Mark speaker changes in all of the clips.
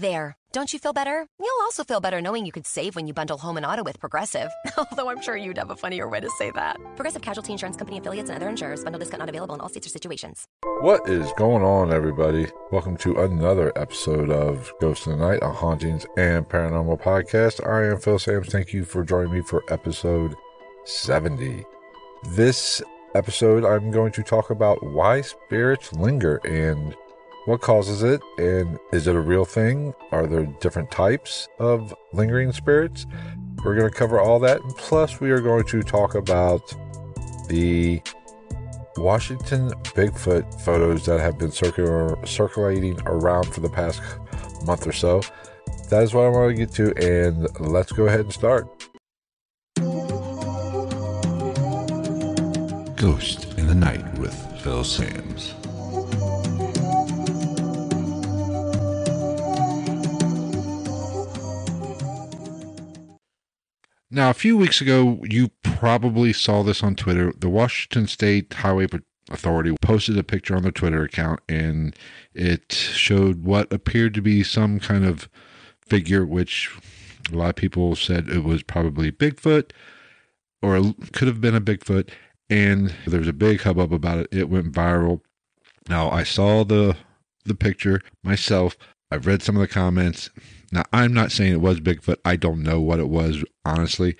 Speaker 1: There. Don't you feel better? You'll also feel better knowing you could save when you bundle home and auto with Progressive. Although I'm sure you'd have a funnier way to say that. Progressive Casualty Insurance Company affiliates and other insurers. Bundle discount not available in all states or situations.
Speaker 2: What is going on, everybody? Welcome to another episode of Ghost in the Night, a hauntings and paranormal podcast. I am Phil Sams. Thank you for joining me for episode 70. This episode, I'm going to talk about why spirits linger and what causes it? And is it a real thing? Are there different types of lingering spirits? We're going to cover all that. And plus, we are going to talk about the Washington Bigfoot photos that have been circulating around for the past month or so. That is what I want to get to, and let's go ahead and start.
Speaker 3: Ghost in the Night with Phil Sams.
Speaker 2: Now, a few weeks ago, you probably saw this on Twitter. The Washington State Highway Authority posted a picture on their Twitter account, and it showed what appeared to be some kind of figure, which a lot of people said it was probably Bigfoot or could have been a Bigfoot. And there was a big hubbub about it. It went viral. Now, I saw the the picture myself. I've read some of the comments. Now, I'm not saying it was Bigfoot. I don't know what it was, honestly.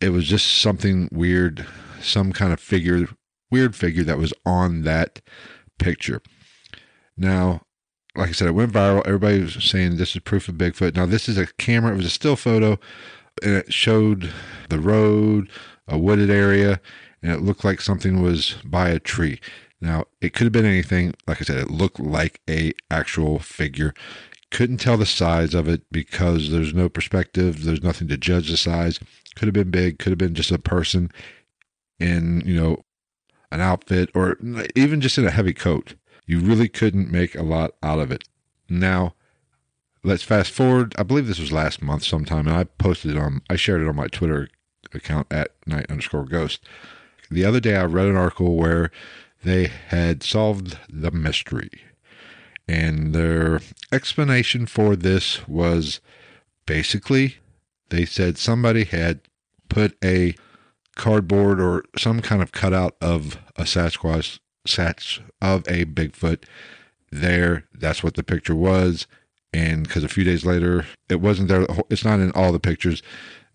Speaker 2: It was just something weird, some kind of figure, weird figure that was on that picture. Now, like I said, it went viral. Everybody was saying this is proof of Bigfoot. Now, this is a camera, it was a still photo, and it showed the road, a wooded area, and it looked like something was by a tree. Now, it could have been anything. Like I said, it looked like a actual figure. Couldn't tell the size of it because there's no perspective. There's nothing to judge the size. Could have been big. Could have been just a person in, you know, an outfit or even just in a heavy coat. You really couldn't make a lot out of it. Now, let's fast forward. I believe this was last month sometime, and I posted it on, I shared it on my Twitter account at night underscore ghost. The other day, I read an article where they had solved the mystery. And their explanation for this was basically they said somebody had put a cardboard or some kind of cutout of a Sasquatch, Sats of a Bigfoot there. That's what the picture was. And because a few days later, it wasn't there. It's not in all the pictures.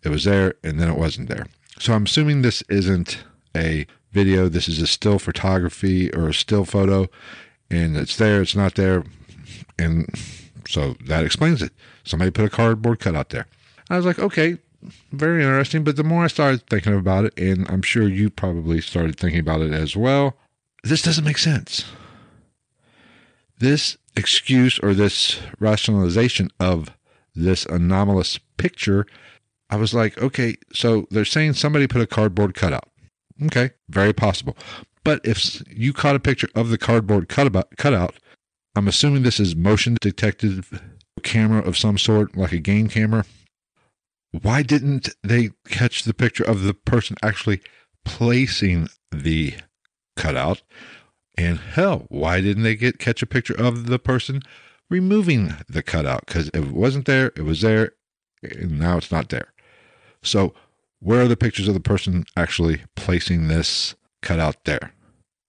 Speaker 2: It was there and then it wasn't there. So I'm assuming this isn't a video. This is a still photography or a still photo, and it's there, it's not there. And so that explains it. Somebody put a cardboard cutout there. I was like, okay, very interesting. But the more I started thinking about it, and I'm sure you probably started thinking about it as well, this doesn't make sense. This excuse or this rationalization of this anomalous picture, I was like, okay, so they're saying somebody put a cardboard cutout. Okay, very possible. But if you caught a picture of the cardboard cutout, I'm assuming this is motion detected camera of some sort, like a game camera. Why didn't they catch the picture of the person actually placing the cutout? And hell, why didn't they get catch a picture of the person removing the cutout? Because if it wasn't there, it was there, and now it's not there. So where are the pictures of the person actually placing this cutout there?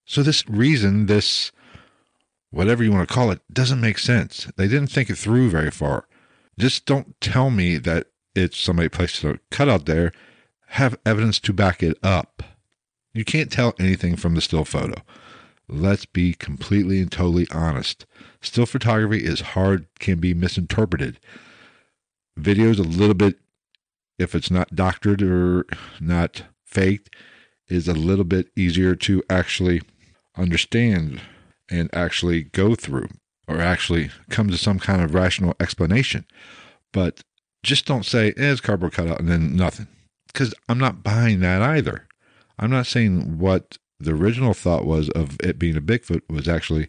Speaker 2: So this reason, this whatever you want to call it, doesn't make sense. They didn't think it through very far. Just don't tell me that it's somebody placed a cutout there. Have evidence to back it up. You can't tell anything from the still photo. let's be completely and totally honest. Still photography is hard, can be misinterpreted. Video is a little bit, if it's not doctored or not faked, is a little bit easier to actually understand and actually go through or actually come to some kind of rational explanation. But just don't say, eh, it's cardboard cutout and then nothing. Because I'm not buying that either. I'm not saying what the original thought was of it being a Bigfoot was actually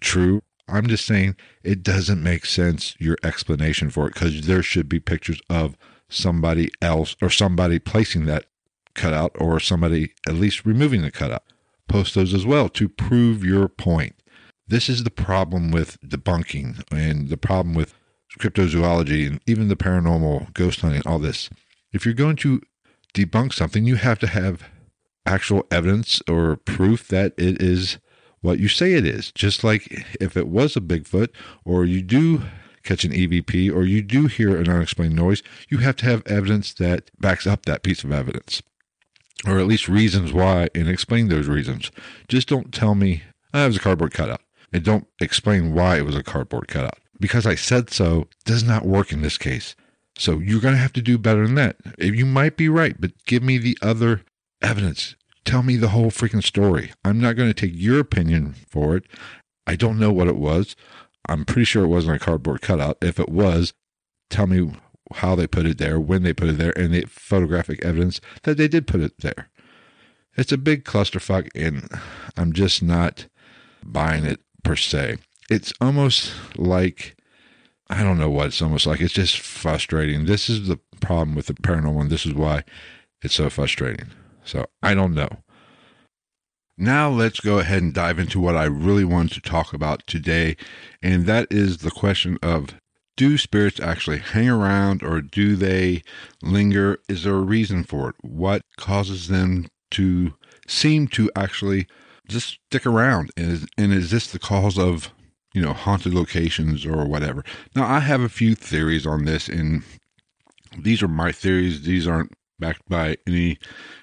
Speaker 2: true. I'm just saying it doesn't make sense, your explanation for it, because there should be pictures of somebody else or somebody placing that cutout or somebody at least removing the cutout. Post those as well to prove your point. This is the problem with debunking and the problem with cryptozoology and even the paranormal, ghost hunting, all this. If you're going to debunk something, you have to have actual evidence or proof that it is what you say it is. Just like if it was a Bigfoot or you do catch an EVP or you do hear an unexplained noise, you have to have evidence that backs up that piece of evidence or at least reasons why and explain those reasons. Just don't tell me oh, it was a cardboard cutout and don't explain why it was a cardboard cutout. Because I said so does not work in this case. So you're going to have to do better than that. Eh, you might be right, but give me the other evidence. Tell me the whole freaking story. I'm not going to take your opinion for it. I don't know what it was. I'm pretty sure it wasn't a cardboard cutout. If it was, tell me how they put it there, when they put it there, and the photographic evidence that they did put it there. It's a big clusterfuck, and I'm just not buying it per se. It's almost like I don't know what it's almost like. It's just frustrating. This is the problem with the paranormal, and this is why it's so frustrating. So I don't know. Now let's go ahead and dive into what I really want to talk about today, and that is the question of do spirits actually hang around or do they linger? Is there a reason for it? What causes them to seem to actually just stick around? And is, and is this the cause of, you know, haunted locations or whatever? Now, I have a few theories on this, and these are my theories. These aren't backed by any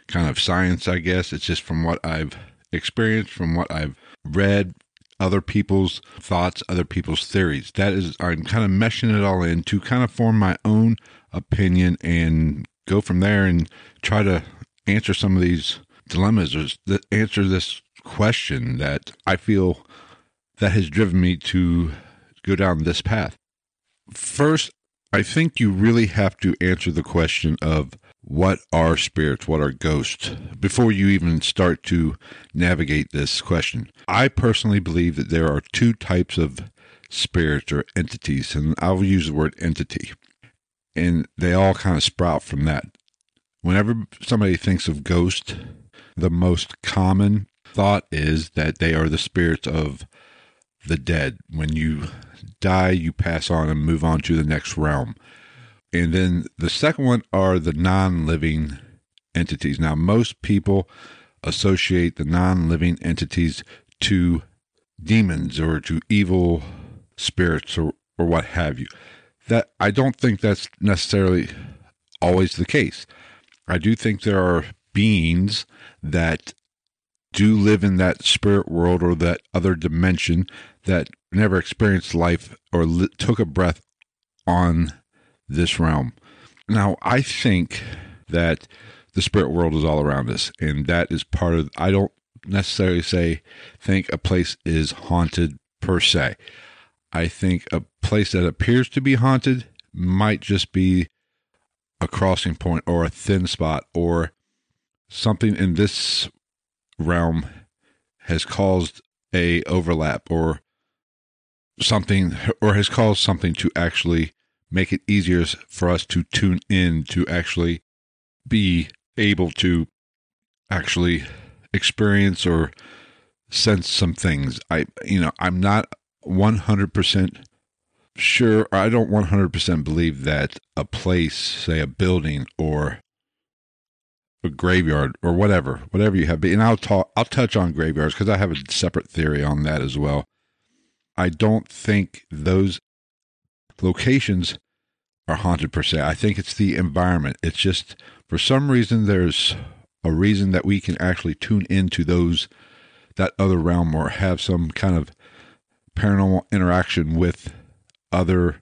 Speaker 2: kind of science, I guess. It's just from what I've experienced, from what I've read, other people's thoughts, other people's theories. That is, I'm kind of meshing it all in to kind of form my own opinion and go from there and try to answer some of these dilemmas or answer this question that I feel that has driven me to go down this path. First, I think you really have to answer the question of what are spirits, what are ghosts, before you even start to navigate this question. I personally believe that there are two types of spirits or entities, and I'll use the word entity, and they all kind of sprout from that. Whenever somebody thinks of ghost, the most common thought is that they are the spirits of the dead. When you die, you pass on and move on to the next realm. And then the second one are the non living entities. Now, most people associate the non living entities to demons or to evil spirits or, or what have you. That I don't think that's necessarily always the case. I do think there are beings that do live in that spirit world or that other dimension that never experienced life or li- took a breath on this realm. Now, I think that the spirit world is all around us, and that is part of. I don't necessarily say think a place is haunted per se. I think a place that appears to be haunted might just be a crossing point or a thin spot or something in this realm has caused a overlap or something or has caused something to actually make it easier for us to tune in to actually be able to actually experience or sense some things. I, you know, I'm not 100% sure, I don't 100% believe that a place, say a building or a graveyard or whatever, whatever you have, and I'll talk, I'll touch on graveyards because I have a separate theory on that as well. I don't think those locations are haunted per se. I think it's the environment. It's just for some reason there's a reason that we can actually tune into those that other realm or have some kind of paranormal interaction with other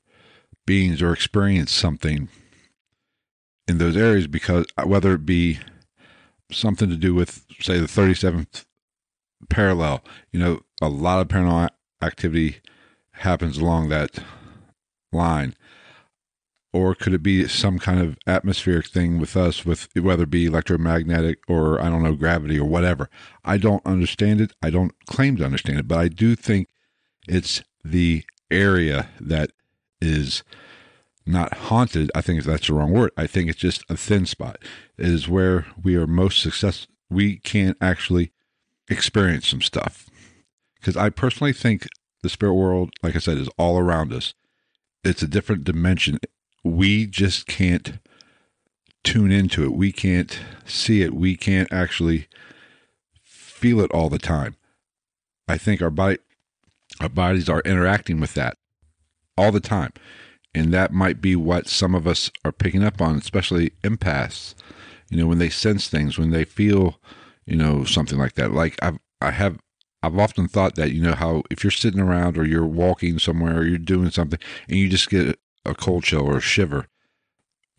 Speaker 2: beings or experience something in those areas because uh, whether it be something to do with say the 37th parallel you know a lot of paranormal activity happens along that line? Or could it be some kind of atmospheric thing with us with whether it be electromagnetic or i don't know gravity or whatever? I don't understand it. I don't claim to understand it but i do think it's the area that is not haunted. I think that's the wrong word. I think it's just a thin spot. It is where we are most successful we can't actually experience some stuff. Because i personally think the spirit world like i said is all around us it's a different dimension we just can't tune into it. We can't see it. We can't actually feel it all the time. I think our body our bodies are interacting with that all the time. And that might be what some of us are picking up on, especially empaths. You know, when they sense things, when they feel, you know, something like that. Like I've I have I've often thought that, you know, how if you're sitting around or you're walking somewhere or you're doing something and you just get a cold chill or a shiver,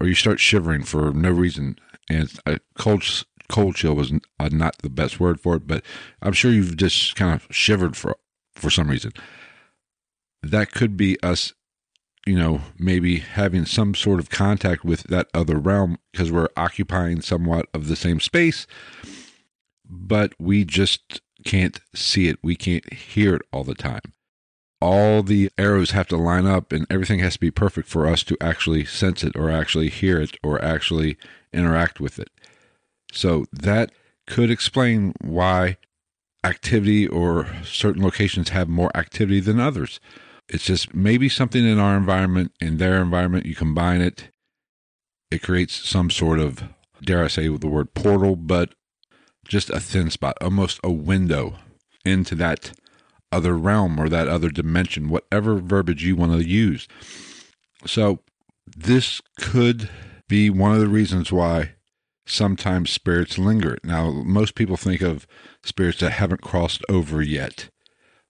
Speaker 2: or you start shivering for no reason. And a cold cold chill was uh, not the best word for it, but I'm sure you've just kind of shivered for for some reason. That could be us, you know, maybe having some sort of contact with that other realm because we're occupying somewhat of the same space, but we just can't see it. We can't hear it all the time all the arrows have to line up and everything has to be perfect for us to actually sense it or actually hear it or actually interact with it. So that could explain why activity or certain locations have more activity than others. It's just maybe something in our environment, in their environment, you combine it, it creates some sort of, dare I say the word portal, but just a thin spot, almost a window into that other realm or that other dimension, whatever verbiage you want to use. So, this could be one of the reasons why sometimes spirits linger. Now, most people think of spirits that haven't crossed over yet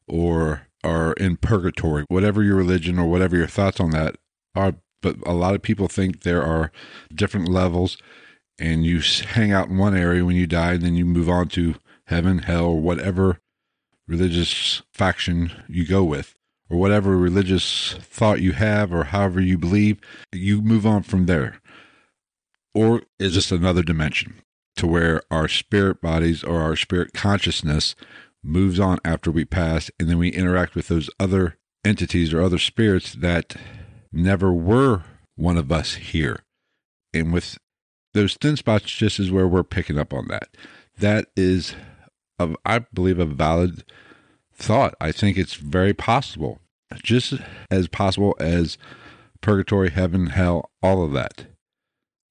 Speaker 2: or are in purgatory, whatever your religion or whatever your thoughts on that are. But a lot of people think there are different levels, and you hang out in one area when you die, and then you move on to heaven, hell, whatever religious faction you go with, or whatever religious thought you have, or however you believe, you move on from there. Or is this another dimension to where our spirit bodies or our spirit consciousness moves on after we pass, and then we interact with those other entities or other spirits that never were one of us here. And with those thin spots, just is where we're picking up on that. That is of, I believe, a valid thought. I think it's very possible, just as possible as purgatory, heaven, hell, all of that.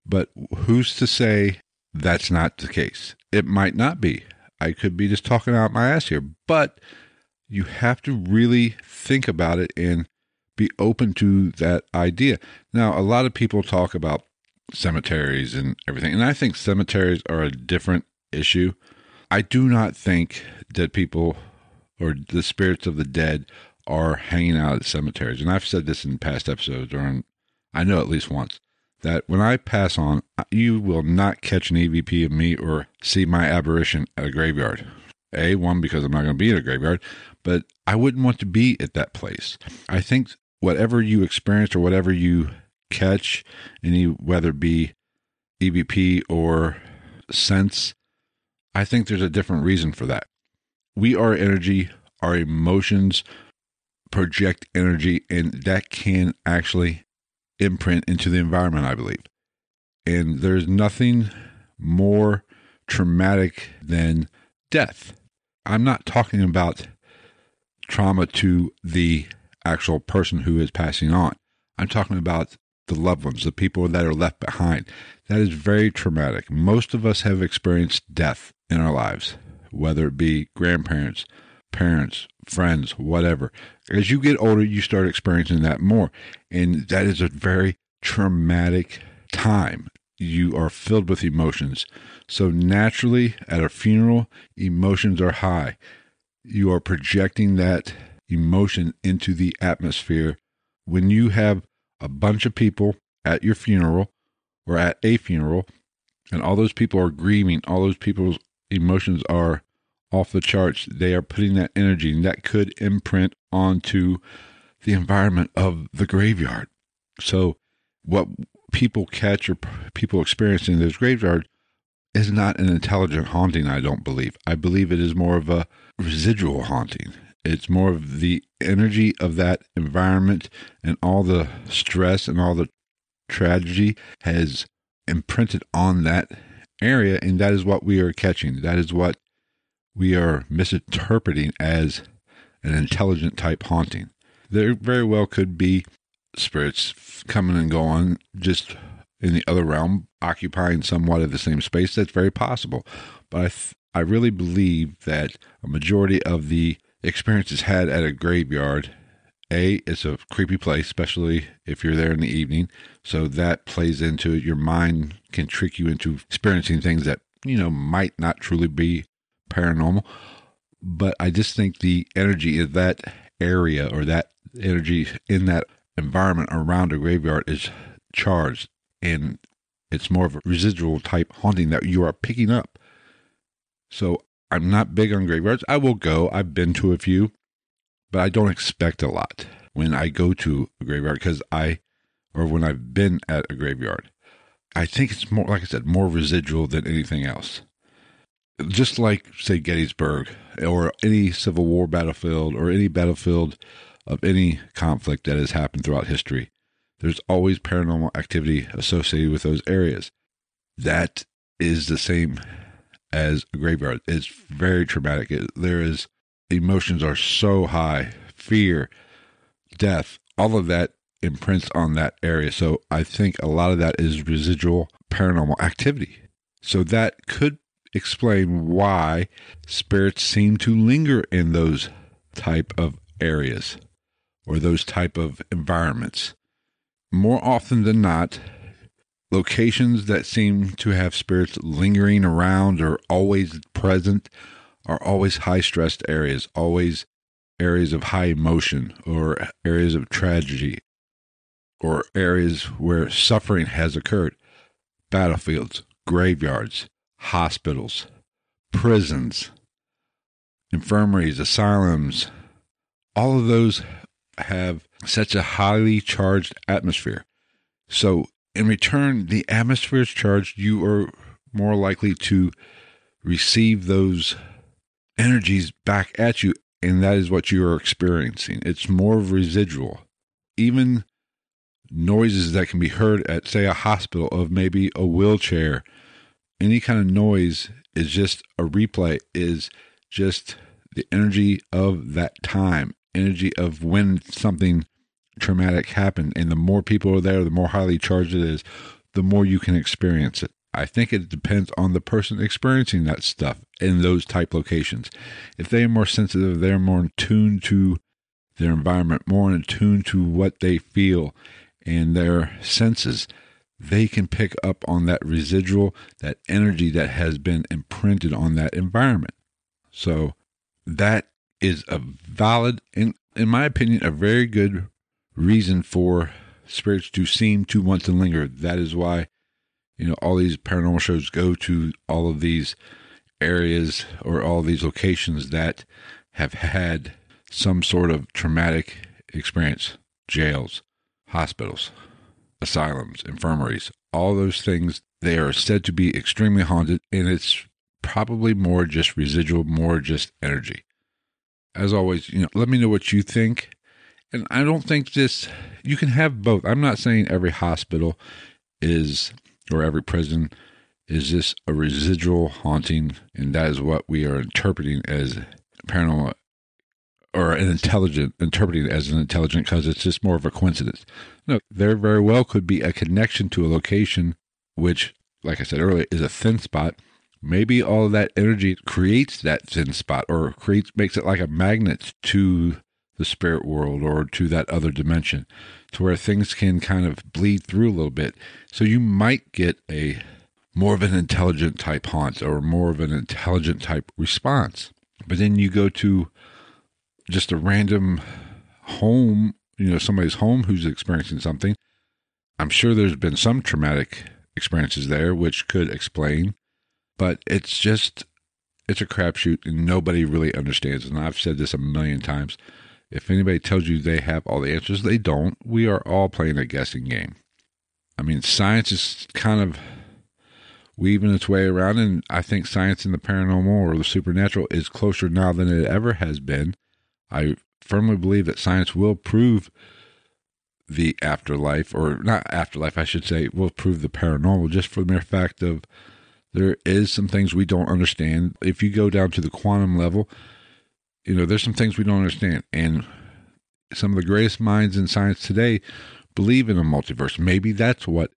Speaker 2: But who's to say that's not the case? It might not be. I could be just talking out my ass here, but you have to really think about it and be open to that idea. Now, a lot of people talk about cemeteries and everything, and I think cemeteries are a different issue. I do not think that people or the spirits of the dead are hanging out at cemeteries. And I've said this in past episodes, or I know at least once, that when I pass on, you will not catch an EVP of me or see my apparition at a graveyard. A, one, because I'm not going to be in a graveyard, but I wouldn't want to be at that place. I think whatever you experience or whatever you catch, any whether it be EVP or sense, I think there's a different reason for that. We are energy, our emotions project energy, and that can actually imprint into the environment, I believe. And there's nothing more traumatic than death. I'm not talking about trauma to the actual person who is passing on. I'm talking about the loved ones, the people that are left behind. That is very traumatic. Most of us have experienced death in our lives, whether it be grandparents, parents, friends, whatever. As you get older, you start experiencing that more. And that is a very traumatic time. You are filled with emotions. So, naturally, at a funeral, emotions are high. you are projecting that emotion into the atmosphere. When you have a bunch of people at your funeral or at a funeral, and all those people are grieving, all those people's emotions are off the charts, they are putting that energy, and that could imprint onto the environment of the graveyard. So, what people catch or people experience in those graveyards is not an intelligent haunting, I don't believe. I believe it is more of a residual haunting. It's more of the energy of that environment and all the stress and all the tragedy has imprinted on that area. And that is what we are catching. That is what we are misinterpreting as an intelligent type haunting. There very well could be spirits coming and going just in the other realm, occupying somewhat of the same space. That's very possible. But I, th- I really believe that a majority of the experiences had at a graveyard, A, it's a creepy place, especially if you're there in the evening. So that plays into it. Your mind can trick you into experiencing things that, you know, might not truly be paranormal. But I just think the energy of that area or that energy in that environment around a graveyard is charged and it's more of a residual type haunting that you are picking up. So I'm not big on graveyards. I will go. I've been to a few, but I don't expect a lot when I go to a graveyard because I, or when I've been at a graveyard. I think it's more, like I said, more residual than anything else. Just like, say, Gettysburg or any Civil War battlefield or any battlefield of any conflict that has happened throughout history there's always paranormal activity associated with those areas. That is the same as a graveyard. It's very traumatic. It, there is emotions are so high, fear, death, all of that imprints on that area. So I think a lot of that is residual paranormal activity. So that could explain why spirits seem to linger in those type of areas or those type of environments more often than not, locations that seem to have spirits lingering around or always present are always high stressed areas, always areas of high emotion or areas of tragedy or areas where suffering has occurred. Battlefields, graveyards, hospitals, prisons, infirmaries, asylums, all of those have such a highly charged atmosphere. So, in return, the atmosphere is charged, you are more likely to receive those energies back at you, and that is what you are experiencing. It's more residual. Even noises that can be heard at, say, a hospital of maybe a wheelchair, any kind of noise is just a replay, is just the energy of that time, energy of when something traumatic happen. And the more people are there, the more highly charged it is, the more you can experience it. I think it depends on the person experiencing that stuff in those type locations. If they are more sensitive, they're more in tune to their environment, more in tune to what they feel and their senses, they can pick up on that residual, that energy that has been imprinted on that environment. So that is a valid and in my opinion, a very good reason for spirits to seem to want to linger. That is why, you know, all these paranormal shows go to all of these areas or all these locations that have had some sort of traumatic experience jails, hospitals, asylums, infirmaries, all those things. They are said to be extremely haunted, and it's probably more just residual, more just energy. As always, you know, let me know what you think and I don't think this, you can have both. I'm not saying every hospital is, or every prison is this a residual haunting, and that is what we are interpreting as paranormal or an intelligent, interpreting it as an intelligent because it's just more of a coincidence. No, there very well could be a connection to a location, which, like I said earlier, is a thin spot. Maybe all that energy creates that thin spot or creates makes it like a magnet to the spirit world or to that other dimension to where things can kind of bleed through a little bit. So you might get a more of an intelligent type haunt or more of an intelligent type response. But then you go to just a random home, you know, somebody's home who's experiencing something. I'm sure there's been some traumatic experiences there, which could explain, but it's just, it's a crapshoot and nobody really understands. And I've said this a million times. If anybody tells you they have all the answers, they don't. We are all playing a guessing game. I mean, science is kind of weaving its way around, and I think science and the paranormal or the supernatural is closer now than it ever has been. I firmly believe that science will prove the afterlife, or not afterlife, I should say, will prove the paranormal just for the mere fact of there is some things we don't understand. If you go down to the quantum level, you know, there's some things we don't understand. And some of the greatest minds in science today believe in a multiverse. Maybe that's what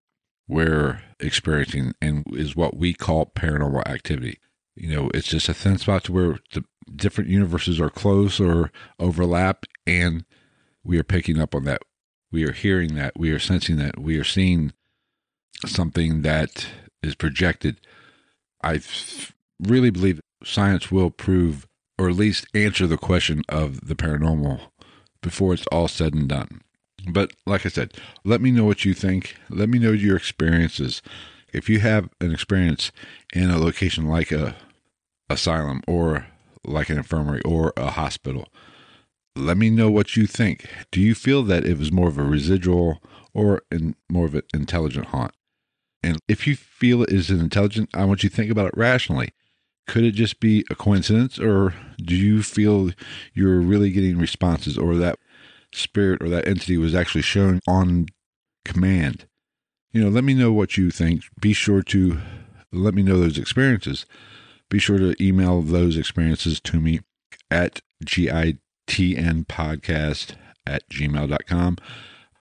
Speaker 2: we're experiencing and is what we call paranormal activity. You know, it's just a thin spot to where the different universes are close or overlap, and we are picking up on that. We are hearing that. We are sensing that. We are seeing something that is projected. I really believe science will prove, or at least answer the question of the paranormal before it's all said and done. But like I said, let me know what you think. Let me know your experiences. If you have an experience in a location like a asylum or like an infirmary or a hospital, let me know what you think. Do you feel that it was more of a residual or in more of an intelligent haunt? And if you feel it is an intelligent, I want you to think about it rationally. Could it just be a coincidence, or do you feel you're really getting responses, or that spirit or that entity was actually shown on command. You know, let me know what you think. Be sure to let me know those experiences. Be sure to email those experiences to me at gitnpodcast at gmail.com.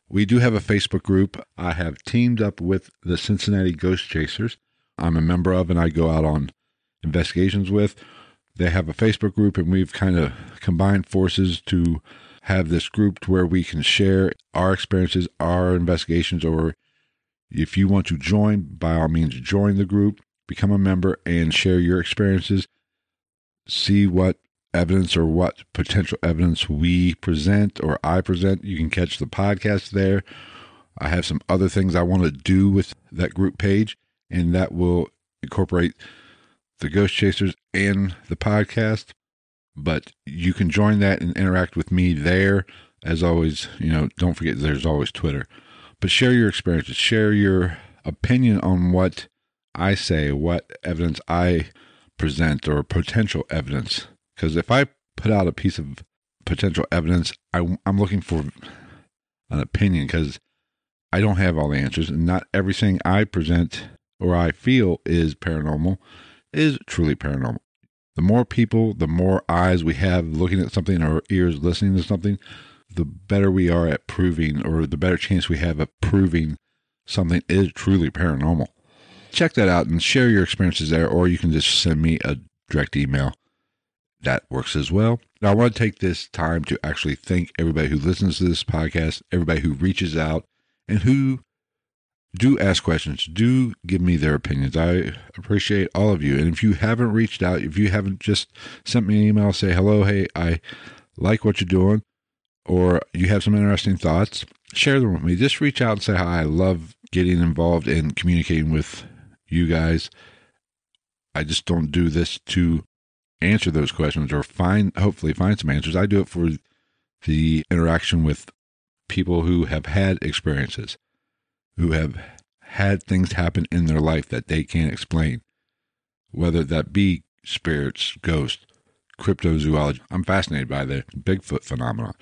Speaker 2: We do have a Facebook group. I have teamed up with the Cincinnati Ghost Chasers. I'm a member of and I go out on investigations with. They have a Facebook group and we've kind of combined forces to have this group where we can share our experiences, our investigations, or if you want to join, by all means, join the group, become a member, and share your experiences. See what evidence or what potential evidence we present or I present. You can catch the podcast there. I have some other things I want to do with that group page, and that will incorporate the Ghost Chasers and the podcast but you can join that and interact with me there. As always, you know, don't forget there's always Twitter. But share your experiences, share your opinion on what I say, what evidence I present or potential evidence. Because if I put out a piece of potential evidence, I, I'm looking for an opinion because I don't have all the answers, and not everything I present or I feel is paranormal is truly paranormal the more people, the more eyes we have looking at something or ears listening to something, the better we are at proving or the better chance we have of proving something is truly paranormal. Check that out and share your experiences there, or you can just send me a direct email. That works as well. Now, I want to take this time to actually thank everybody who listens to this podcast, everybody who reaches out, and who do ask questions. Do give me their opinions. I appreciate all of you. And if you haven't reached out, if you haven't just sent me an email, say, hello, hey, I like what you're doing, or you have some interesting thoughts, share them with me. Just reach out and say hi. I love getting involved and communicating with you guys. I just don't do this to answer those questions or find, hopefully, find some answers. I do it for the interaction with people who have had experiences who have had things happen in their life that they can't explain, whether that be spirits, ghosts, cryptozoology. I'm fascinated by the Bigfoot phenomenon,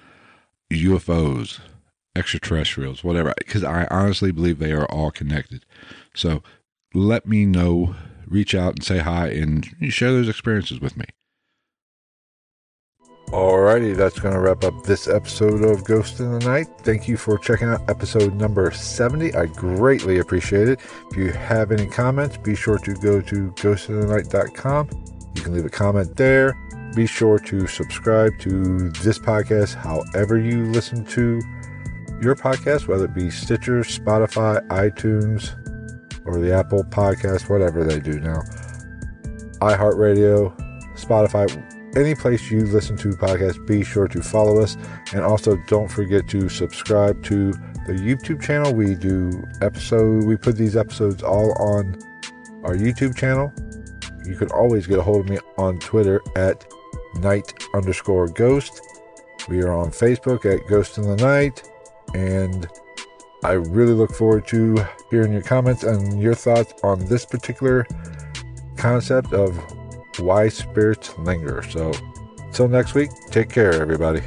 Speaker 2: UFOs, extraterrestrials, whatever, because I honestly believe they are all connected. So let me know, reach out and say hi and share those experiences with me. Alrighty, that's going to wrap up this episode of Ghost in the Night. Thank you for checking out episode number 70. I greatly appreciate it. If you have any comments, be sure to go to ghostinthenight.com. You can leave a comment there. Be sure to subscribe to this podcast however you listen to your podcast, whether it be Stitcher, Spotify, iTunes, or the Apple Podcast, whatever they do now. iHeartRadio, Spotify, any place you listen to podcasts, be sure to follow us. And also don't forget to subscribe to the YouTube channel. We do episode we put these episodes all on our YouTube channel. You can always get a hold of me on Twitter at night underscore ghost. We are on Facebook at Ghost in the Night. And I really look forward to hearing your comments and your thoughts on this particular concept of why spirits linger. So, till next week, take care, everybody.